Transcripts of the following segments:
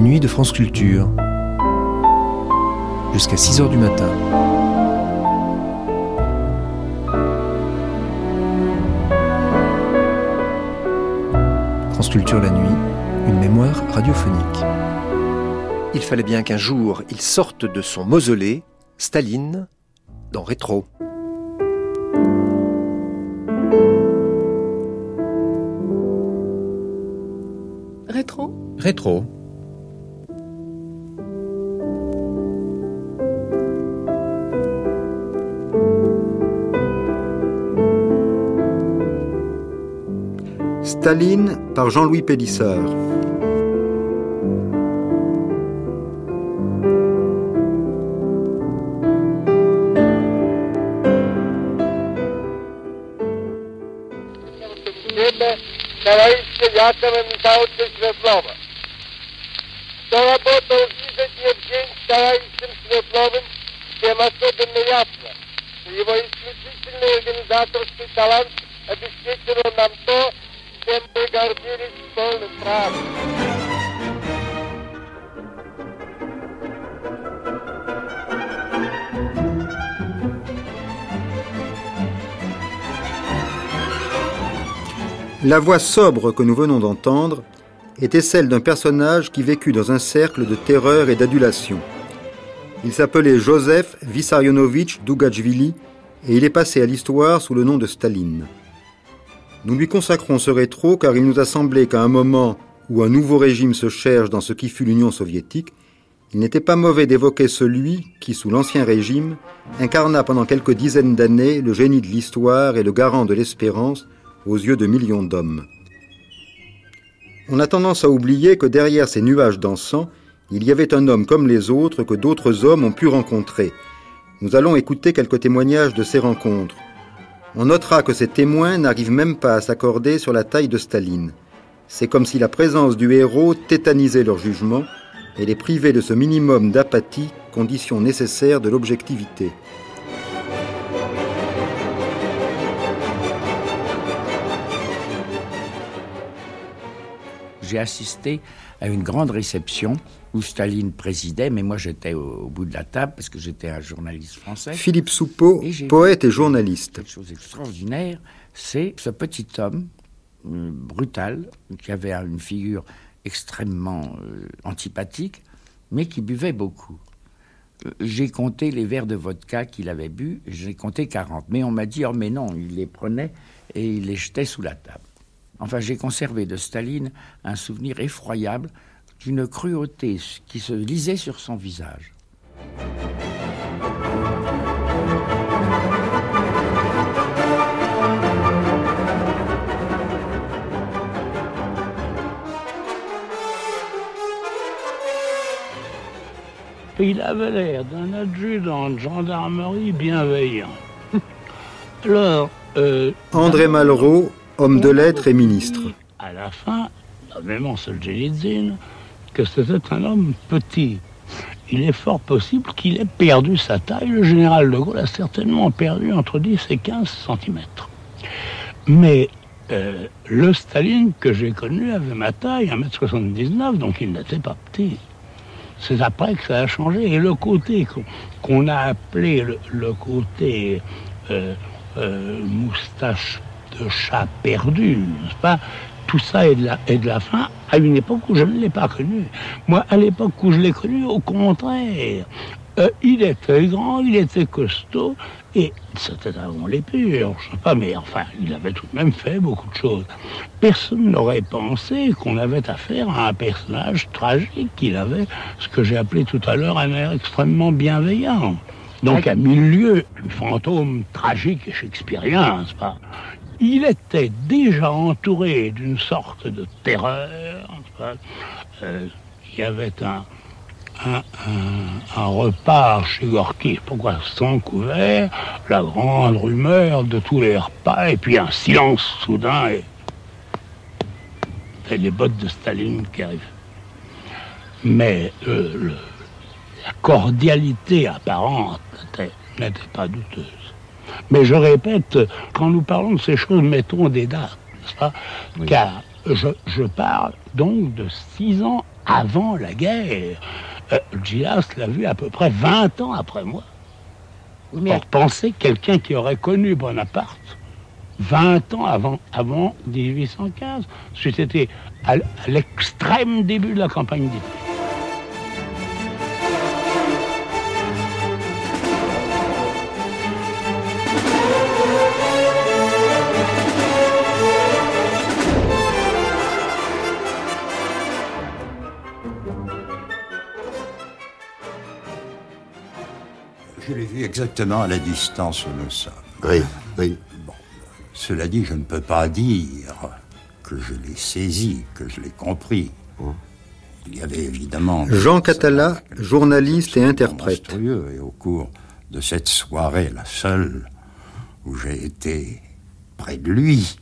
Les nuits de France Culture. Jusqu'à 6 heures du matin. France Culture la nuit, une mémoire radiophonique. Il fallait bien qu'un jour il sorte de son mausolée, Staline, dans Rétro. Rétro? Rétro. тем особенно ясно, что его исключительный организаторский талант обеспечил нам то, чем мы гордились с полным правом. La voix sobre que nous venons d'entendre était celle d'un personnage qui vécut dans un cercle de terreur et d'adulation. Il s'appelait Joseph Vissarionovitch Dougachvili et il est passé à l'histoire sous le nom de Staline. Nous lui consacrons ce rétro car il nous a semblé qu'à un moment où un nouveau régime se cherche dans ce qui fut l'Union soviétique, il n'était pas mauvais d'évoquer celui qui, sous l'Ancien Régime, incarna pendant quelques dizaines d'années le génie de l'histoire et le garant de l'espérance aux yeux de millions d'hommes. On a tendance à oublier que derrière ces nuages d'encens, il y avait un homme comme les autres que d'autres hommes ont pu rencontrer. Nous allons écouter quelques témoignages de ces rencontres. On notera que ces témoins n'arrivent même pas à s'accorder sur la taille de Staline. C'est comme si la présence du héros tétanisait leur jugement et les privait de ce minimum d'apathie, condition nécessaire de l'objectivité. J'ai assisté à une grande réception où Staline présidait, mais moi j'étais au, au bout de la table parce que j'étais un journaliste français. Philippe Soupeau, Et poète et journaliste. Quelque chose d'extraordinaire, c'est ce petit homme euh, brutal qui avait une figure extrêmement euh, antipathique, mais qui buvait beaucoup. Euh, J'ai compté les verres de vodka qu'il avait bu, j'ai compté 40. Mais on m'a dit, oh mais non, il les prenait et il les jetait sous la table. Enfin, j'ai conservé de Staline un souvenir effroyable d'une cruauté qui se lisait sur son visage. Il avait l'air d'un adjudant de gendarmerie bienveillant. Alors, euh, André Malraux, homme de lettres et ministre. à la fin, même en Solzhenitsyn, que c'était un homme petit. Il est fort possible qu'il ait perdu sa taille. Le général de Gaulle a certainement perdu entre 10 et 15 centimètres. Mais euh, le Staline que j'ai connu avait ma taille, 1m79, donc il n'était pas petit. C'est après que ça a changé. Et le côté qu'on a appelé le, le côté euh, euh, moustache de chat perdu, n'est-ce pas? Tout ça est de, la, est de la fin à une époque où je ne l'ai pas connu. Moi, à l'époque où je l'ai connu, au contraire, euh, il était grand, il était costaud, et c'était avant l'épure, je sais pas, mais enfin, il avait tout de même fait beaucoup de choses. Personne n'aurait pensé qu'on avait affaire à un personnage tragique, qu'il avait ce que j'ai appelé tout à l'heure un air extrêmement bienveillant. Donc à mille lieues du fantôme tragique et shakespearien, n'est-ce pas? Il était déjà entouré d'une sorte de terreur. Euh, il y avait un, un, un- repas chez Gorky, pourquoi sans couvert, la grande rumeur de tous les repas, et puis un silence soudain, et, les bottes de Staline qui arrivent. Mais euh, la cordialité apparente n'était pas douteuse. Mais je répète, quand nous parlons de ces choses, mettons des dates, n'est-ce pas Car je, je parle donc de six ans avant la guerre. Euh, Gilas l'a vu à peu près 20 ans après moi. Mais... Or, pensez quelqu'un qui aurait connu Bonaparte 20 ans avant, avant 1815. C'était à, l'extrême début de la campagne d'Italie. Je l'ai vu exactement à la distance où nous sommes. Oui, oui. Cela dit, je ne peux pas dire que je l'ai saisi, que je l'ai compris. Il y avait évidemment... Jean Catala, journaliste et interprète. Et au cours de cette soirée, la seule où j'ai été près de lui,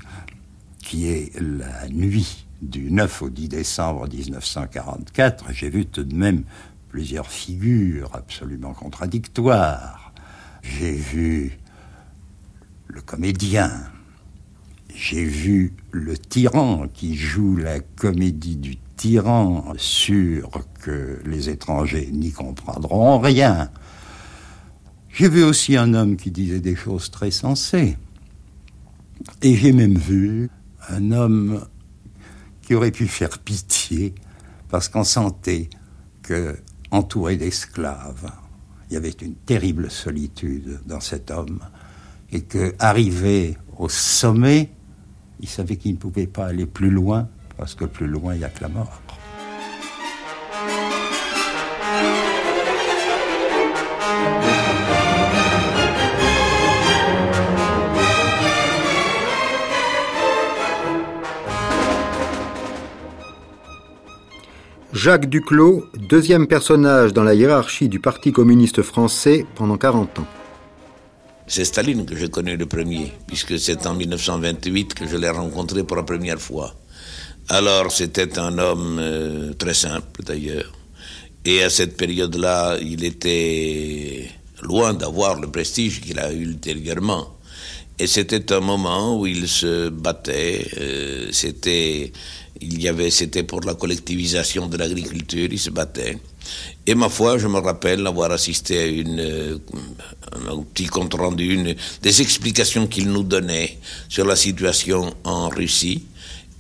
qui est la nuit du 9 au 10 décembre 1944, j'ai vu tout de même plusieurs figures absolument contradictoires. J'ai vu le comédien, j'ai vu le tyran qui joue la comédie du tyran, sûr que les étrangers n'y comprendront rien. J'ai vu aussi un homme qui disait des choses très sensées. Et j'ai même vu un homme qui aurait pu faire pitié parce qu'on sentait que, entouré d'esclaves, il y avait une terrible solitude dans cet homme et que, arrivé au sommet, il savait qu'il ne pouvait pas aller plus loin, parce que plus loin, il n'y a que la mort. Jacques Duclos, deuxième personnage dans la hiérarchie du Parti communiste français pendant 40 ans. C'est Staline que j'ai connu le premier, puisque c'est en 1928 que je l'ai rencontré pour la première fois. Alors c'était un homme euh, très simple d'ailleurs. Et à cette période-là, il était loin d'avoir le prestige qu'il a eu ultérieurement. Et c'était un moment où il se battait. Euh, c'était, il y avait, c'était pour la collectivisation de l'agriculture. Il se battait. Et ma foi, je me rappelle avoir assisté à une, euh, un petit compte rendu, des explications qu'il nous donnait sur la situation en Russie.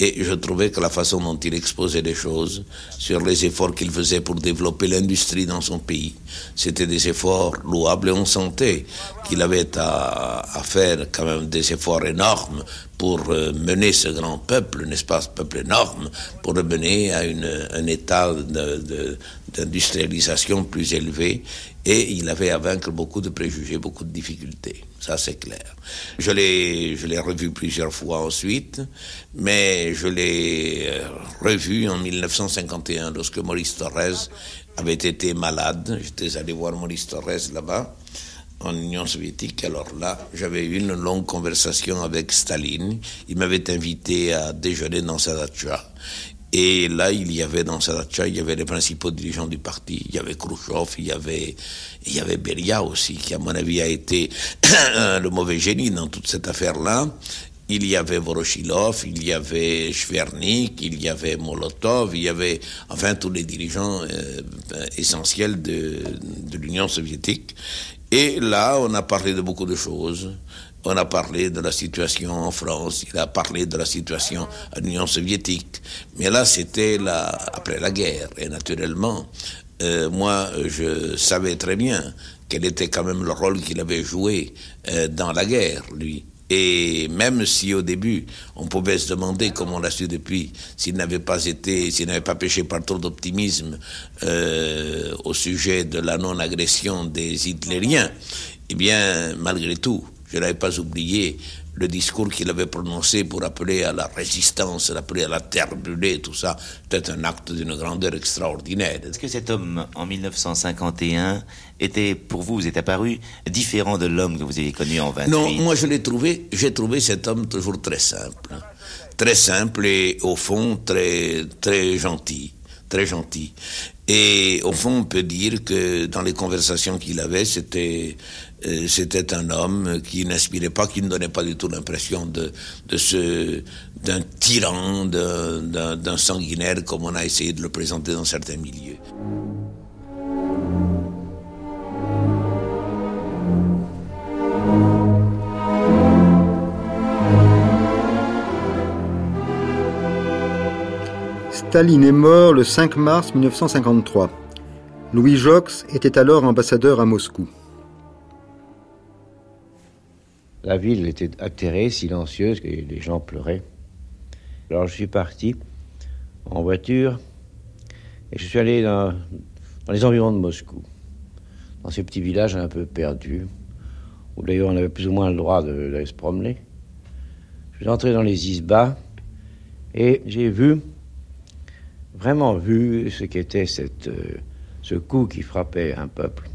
Et je trouvais que la façon dont il exposait les choses, sur les efforts qu'il faisait pour développer l'industrie dans son pays, c'était des efforts louables et on sentait qu'il avait à, à, faire quand même des efforts énormes pour euh, mener ce grand peuple, n'est-ce pas, ce peuple énorme, pour le mener à une, un état d'industrialisation plus élevé. Et il avait à vaincre beaucoup de préjugés, beaucoup de difficultés. Ça, c'est clair. Je l'ai, je l'ai revu plusieurs fois ensuite, mais je l'ai euh, revu en 1951 lorsque Maurice Torres avait été malade. J'étais allé voir Maurice Torres là-bas en Union soviétique. Alors là, j'avais eu une longue conversation avec Staline. Il m'avait invité à déjeuner dans sa dacha. Et là, il y avait dans sa dacha, il y avait les principaux dirigeants du parti. Il y avait Khrushchev, il y avait, il y avait Beria aussi, qui à mon avis a été le mauvais génie dans toute cette affaire-là. Il y avait Voroshilov, il y avait Shvernik, il y avait Molotov, il y avait enfin tous les dirigeants euh, essentiels de, de l'Union soviétique. Et là, on a parlé de beaucoup de choses. On a parlé de la situation en France, il a parlé de la situation en Union soviétique. Mais là, c'était après la guerre. Et naturellement, euh, moi, je savais très bien quel était quand même le rôle qu'il avait joué euh, dans la guerre, lui. Et même si au début, on pouvait se demander, comme on l'a su depuis, s'il n'avait pas été, s'il n'avait pas péché par trop d'optimisme euh, au sujet de la non-agression des Hitlériens, eh bien, malgré tout, je n'avais pas oublié le discours qu'il avait prononcé pour appeler à la résistance, appeler à la terre brûlée, tout ça, peut-être un acte d'une grandeur extraordinaire. Est-ce que cet homme, en 1951, était, pour vous, vous est apparu différent de l'homme que vous avez connu en 28 Non, moi je l'ai trouvé, j'ai trouvé cet homme toujours très simple. Très simple et, au fond, très, très gentil très gentil. Et au fond, on peut dire que dans les conversations qu'il avait, c'était euh, c'était un homme qui n'inspirait pas, qui ne donnait pas du tout l'impression de, de ce d'un tyran, d'un sanguinaire, comme on a essayé de le présenter dans certains milieux. Staline est mort le 5 mars 1953. Louis Jox était alors ambassadeur à Moscou. La ville était atterrée, silencieuse, et les gens pleuraient. Alors je suis parti en voiture et je suis allé dans, les environs de Moscou, dans ces petits villages un peu perdus, où d'ailleurs on avait plus ou moins le droit d'aller se promener. Je suis entré dans les isbas et j'ai vu vraiment vu ce qu'était euh, ce coup qui frappait un peuple.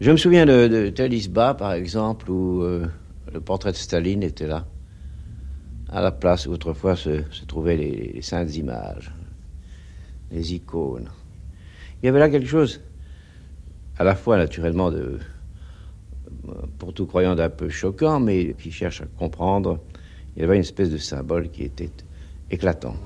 Je me souviens de, de par exemple, où euh, le portrait de Staline était là, à la place où autrefois se, trouvaient les, saintes images, les icônes. Il y avait là quelque chose, à la fois naturellement pour tout croyant d'un peu choquant, mais qui cherche à comprendre. Il y avait une espèce de symbole qui était éclatant.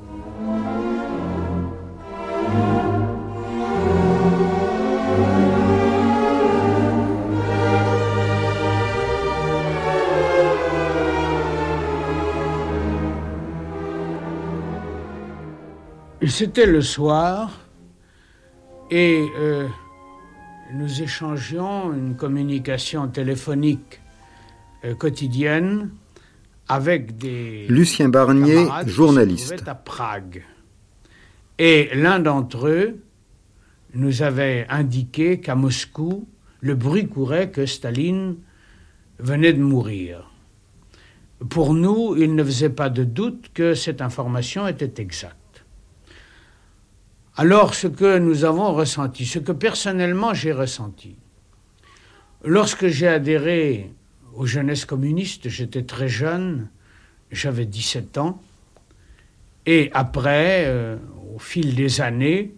C'était le soir et euh, nous échangions une communication téléphonique euh, quotidienne avec des Lucien Barnier, journaliste à Prague. Et l'un d'entre eux nous avait indiqué qu'à Moscou, le bruit courait que Staline venait de mourir. Pour nous, il ne faisait pas de doute que cette information était exacte. Alors ce que nous avons ressenti, ce que personnellement j'ai ressenti, lorsque j'ai adhéré aux jeunesses communistes, j'étais très jeune, j'avais 17 ans, et après, euh, au fil des années,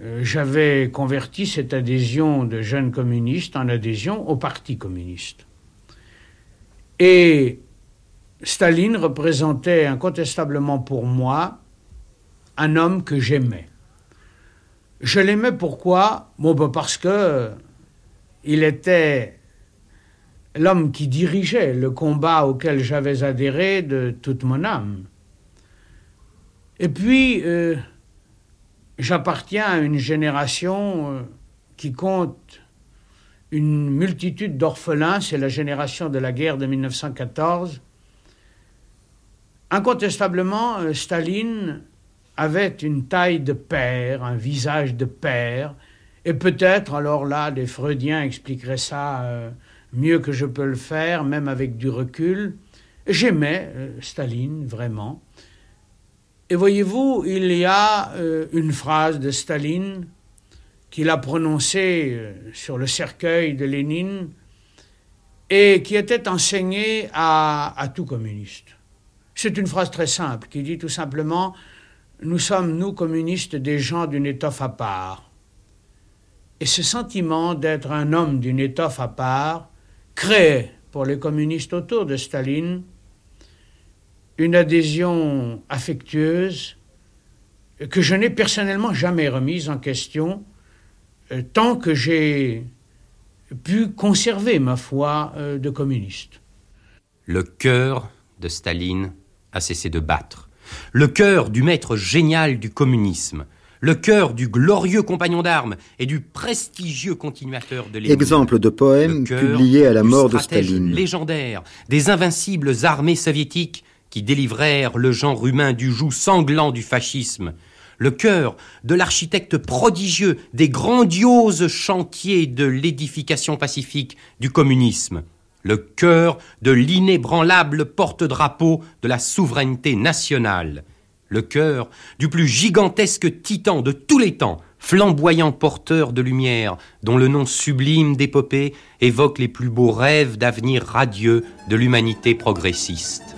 euh, j'avais converti cette adhésion de jeunes communistes en adhésion au Parti communiste. Et Staline représentait incontestablement pour moi un homme que j'aimais. Je l'aimais pourquoi? Bon, ben, Parce que il était l'homme qui dirigeait le combat auquel j'avais adhéré de toute mon âme. Et puis, euh, j'appartiens à une génération euh, qui compte une multitude d'orphelins, c'est la génération de la guerre de 1914. Incontestablement, euh, Staline avait une taille de père, un visage de père, et peut-être, alors là, des Freudiens expliqueraient ça mieux que je peux le faire, même avec du recul. J'aimais Staline, vraiment. Et voyez-vous, il y a euh, une phrase de Staline qu'il a prononcée euh, sur le cercueil de Lénine et qui était enseignée à tout communiste. C'est une phrase très simple qui dit tout simplement Nous sommes, nous communistes, des gens d'une étoffe à part. Et ce sentiment d'être un homme d'une étoffe à part crée pour les communistes autour de Staline une adhésion affectueuse que je n'ai personnellement jamais remise en question euh, tant que j'ai pu conserver ma foi euh, de communiste. Le cœur de Staline a cessé de battre. Le cœur du maître génial du communisme. Le cœur du glorieux compagnon d'armes et du prestigieux continuateur de l'Église. Exemple de poème publié à la mort de Staline. légendaire des invincibles armées soviétiques qui délivrèrent le genre humain du joug sanglant du fascisme, le cœur de l'architecte prodigieux des grandioses chantiers de l'édification pacifique du communisme, le cœur de l'inébranlable porte-drapeau de la souveraineté nationale, le cœur du plus gigantesque titan de tous les temps, flamboyant porteur de lumière, dont le nom sublime d'épopée évoque les plus beaux rêves d'avenir radieux de l'humanité progressiste.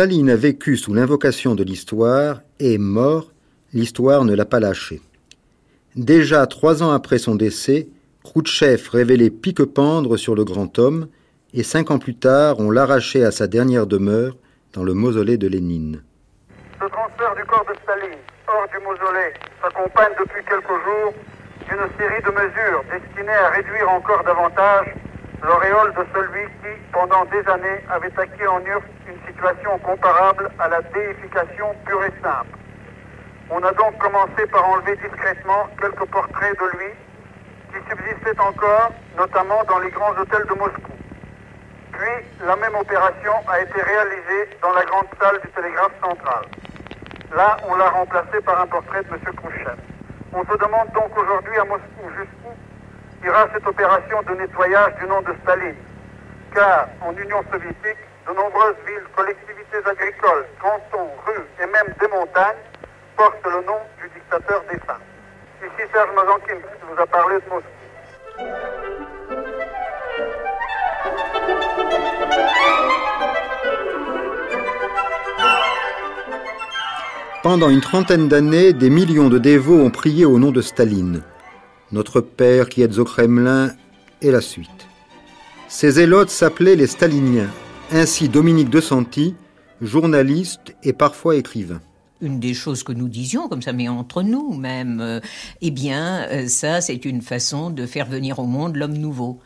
Staline a vécu sous l'invocation de l'histoire et mort, l'histoire ne l'a pas lâché. Déjà trois ans après son décès, Khrouchtchev révélait pique-pendre sur le grand homme, et cinq ans plus tard, on l'arrachait à sa dernière demeure dans le mausolée de Lénine. Ce transfert du corps de Staline hors du mausolée s'accompagne depuis quelques jours d'une série de mesures destinées à réduire encore davantage l'auréole de celui qui, pendant des années, avait acquis en URSS une situation comparable à la déification pure et simple. On a donc commencé par enlever discrètement quelques portraits de lui qui subsistaient encore, notamment dans les grands hôtels de Moscou. Puis, la même opération a été réalisée dans la grande salle du télégraphe central. Là, on l'a remplacé par un portrait de M. Khrouchtchev. On se demande donc aujourd'hui à Moscou jusqu'où ira cette opération de nettoyage du nom de Staline. Car en Union soviétique, de nombreuses villes, collectivités agricoles, cantons, rues et même des montagnes portent le nom du dictateur défunt. Ici Serge Mazankin qui vous a parlé de Moscou. Pendant une trentaine d'années, des millions de dévots ont prié au nom de Staline. Notre Père qui êtes au Kremlin et la suite. Ces zélotes s'appelaient les Staliniens. Ainsi Dominique de Santi, journaliste et parfois écrivain une des choses que nous disions, comme ça, mais entre nous même, euh, eh bien, euh, ça, c'est une façon de faire venir au monde l'homme nouveau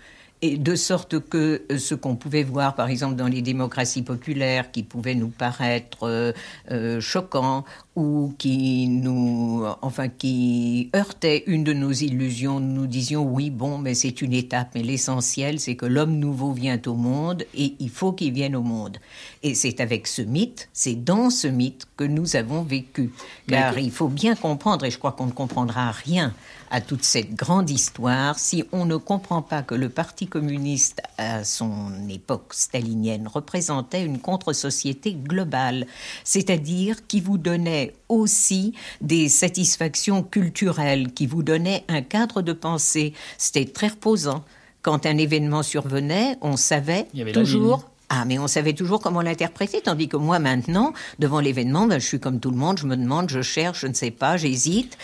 et de sorte que euh, ce qu'on pouvait voir, par exemple, dans les démocraties populaires, qui pouvait nous paraître euh, choquant ou qui nous, enfin, qui heurtait une de nos illusions, nous disions oui, bon, mais c'est une étape, mais l'essentiel, c'est que l'homme nouveau vient au monde et il faut qu'il vienne au monde. Et c'est avec ce mythe, c'est dans ce mythe que nous avons vécu, car il faut bien comprendre, et je crois qu'on ne comprendra rien à toute cette grande histoire si on ne comprend pas que le Parti communiste, à son époque stalinienne, représentait une contre-société globale, c'est-à-dire qui vous donnait aussi des satisfactions culturelles, qui vous donnait un cadre de pensée. C'était très reposant. Quand un événement survenait, on savait toujours ah, mais on savait toujours comment l'interpréter, tandis que moi, maintenant, devant l'événement, ben, je suis comme tout le monde, je me demande, je cherche, je ne sais pas, j'hésite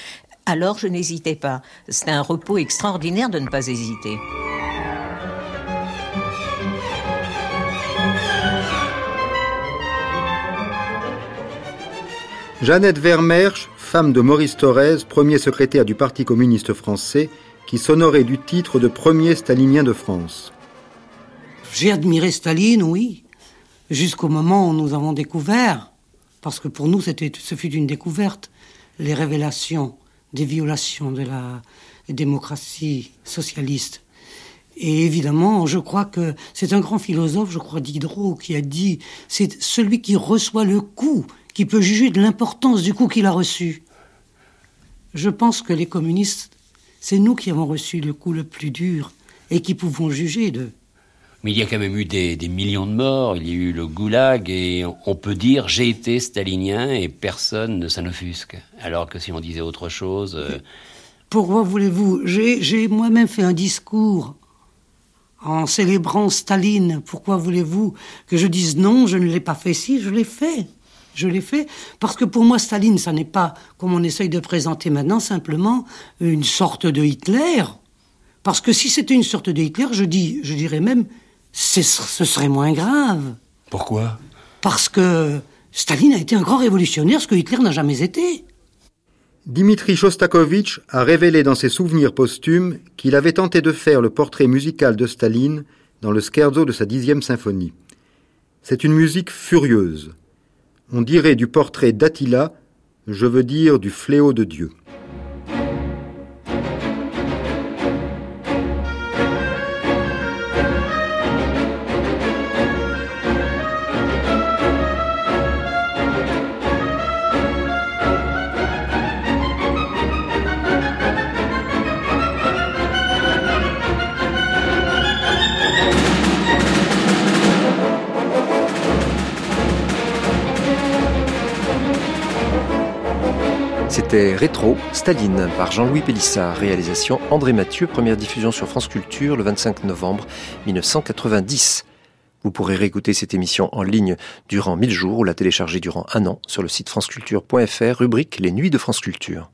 alors je n'hésitais pas. C'est un repos extraordinaire de ne pas hésiter. Jeannette Vermersch, femme de Maurice Thorez, premier secrétaire du Parti communiste français, qui s'honorait du titre de premier stalinien de France. J'ai admiré Staline, oui, jusqu'au moment où nous avons découvert, parce que pour nous ce fut une découverte, les révélations des violations de la démocratie socialiste. Et évidemment, je crois que c'est un grand philosophe, je crois Diderot, qui a dit c'est celui qui reçoit le coup qui peut juger de l'importance du coup qu'il a reçu. Je pense que les communistes, c'est nous qui avons reçu le coup le plus dur et qui pouvons juger de mais il y a quand même eu des, millions de morts, il y a eu le goulag, et on peut dire j'ai été stalinien et personne ne s'en offusque. Alors que si on disait autre chose. Euh, Pourquoi voulez-vous? J'ai moi-même fait un discours en célébrant Staline. Pourquoi voulez-vous que je dise non, je ne l'ai pas fait? Si, je l'ai fait. Je l'ai fait parce que pour moi, Staline, ça n'est pas, comme on essaye de présenter maintenant, simplement une sorte de Hitler. Parce que si c'était une sorte de Hitler, je, dis, je dirais même ce serait moins grave. Pourquoi? Parce que Staline a été un grand révolutionnaire, ce que Hitler n'a jamais été. Dimitri Shostakovich a révélé dans ses souvenirs posthumes qu'il avait tenté de faire le portrait musical de Staline dans le scherzo de sa dixième symphonie. C'est une musique furieuse. On dirait du portrait d'Attila, je veux dire du fléau de Dieu. C'était Rétro, Staline, par Jean-Louis Pélissard, réalisation André Mathieu, première diffusion sur France Culture le 25 novembre 1990. Vous pourrez réécouter cette émission en ligne durant 1000 jours ou la télécharger durant un an sur le site franceculture.fr, rubrique Les Nuits de France Culture.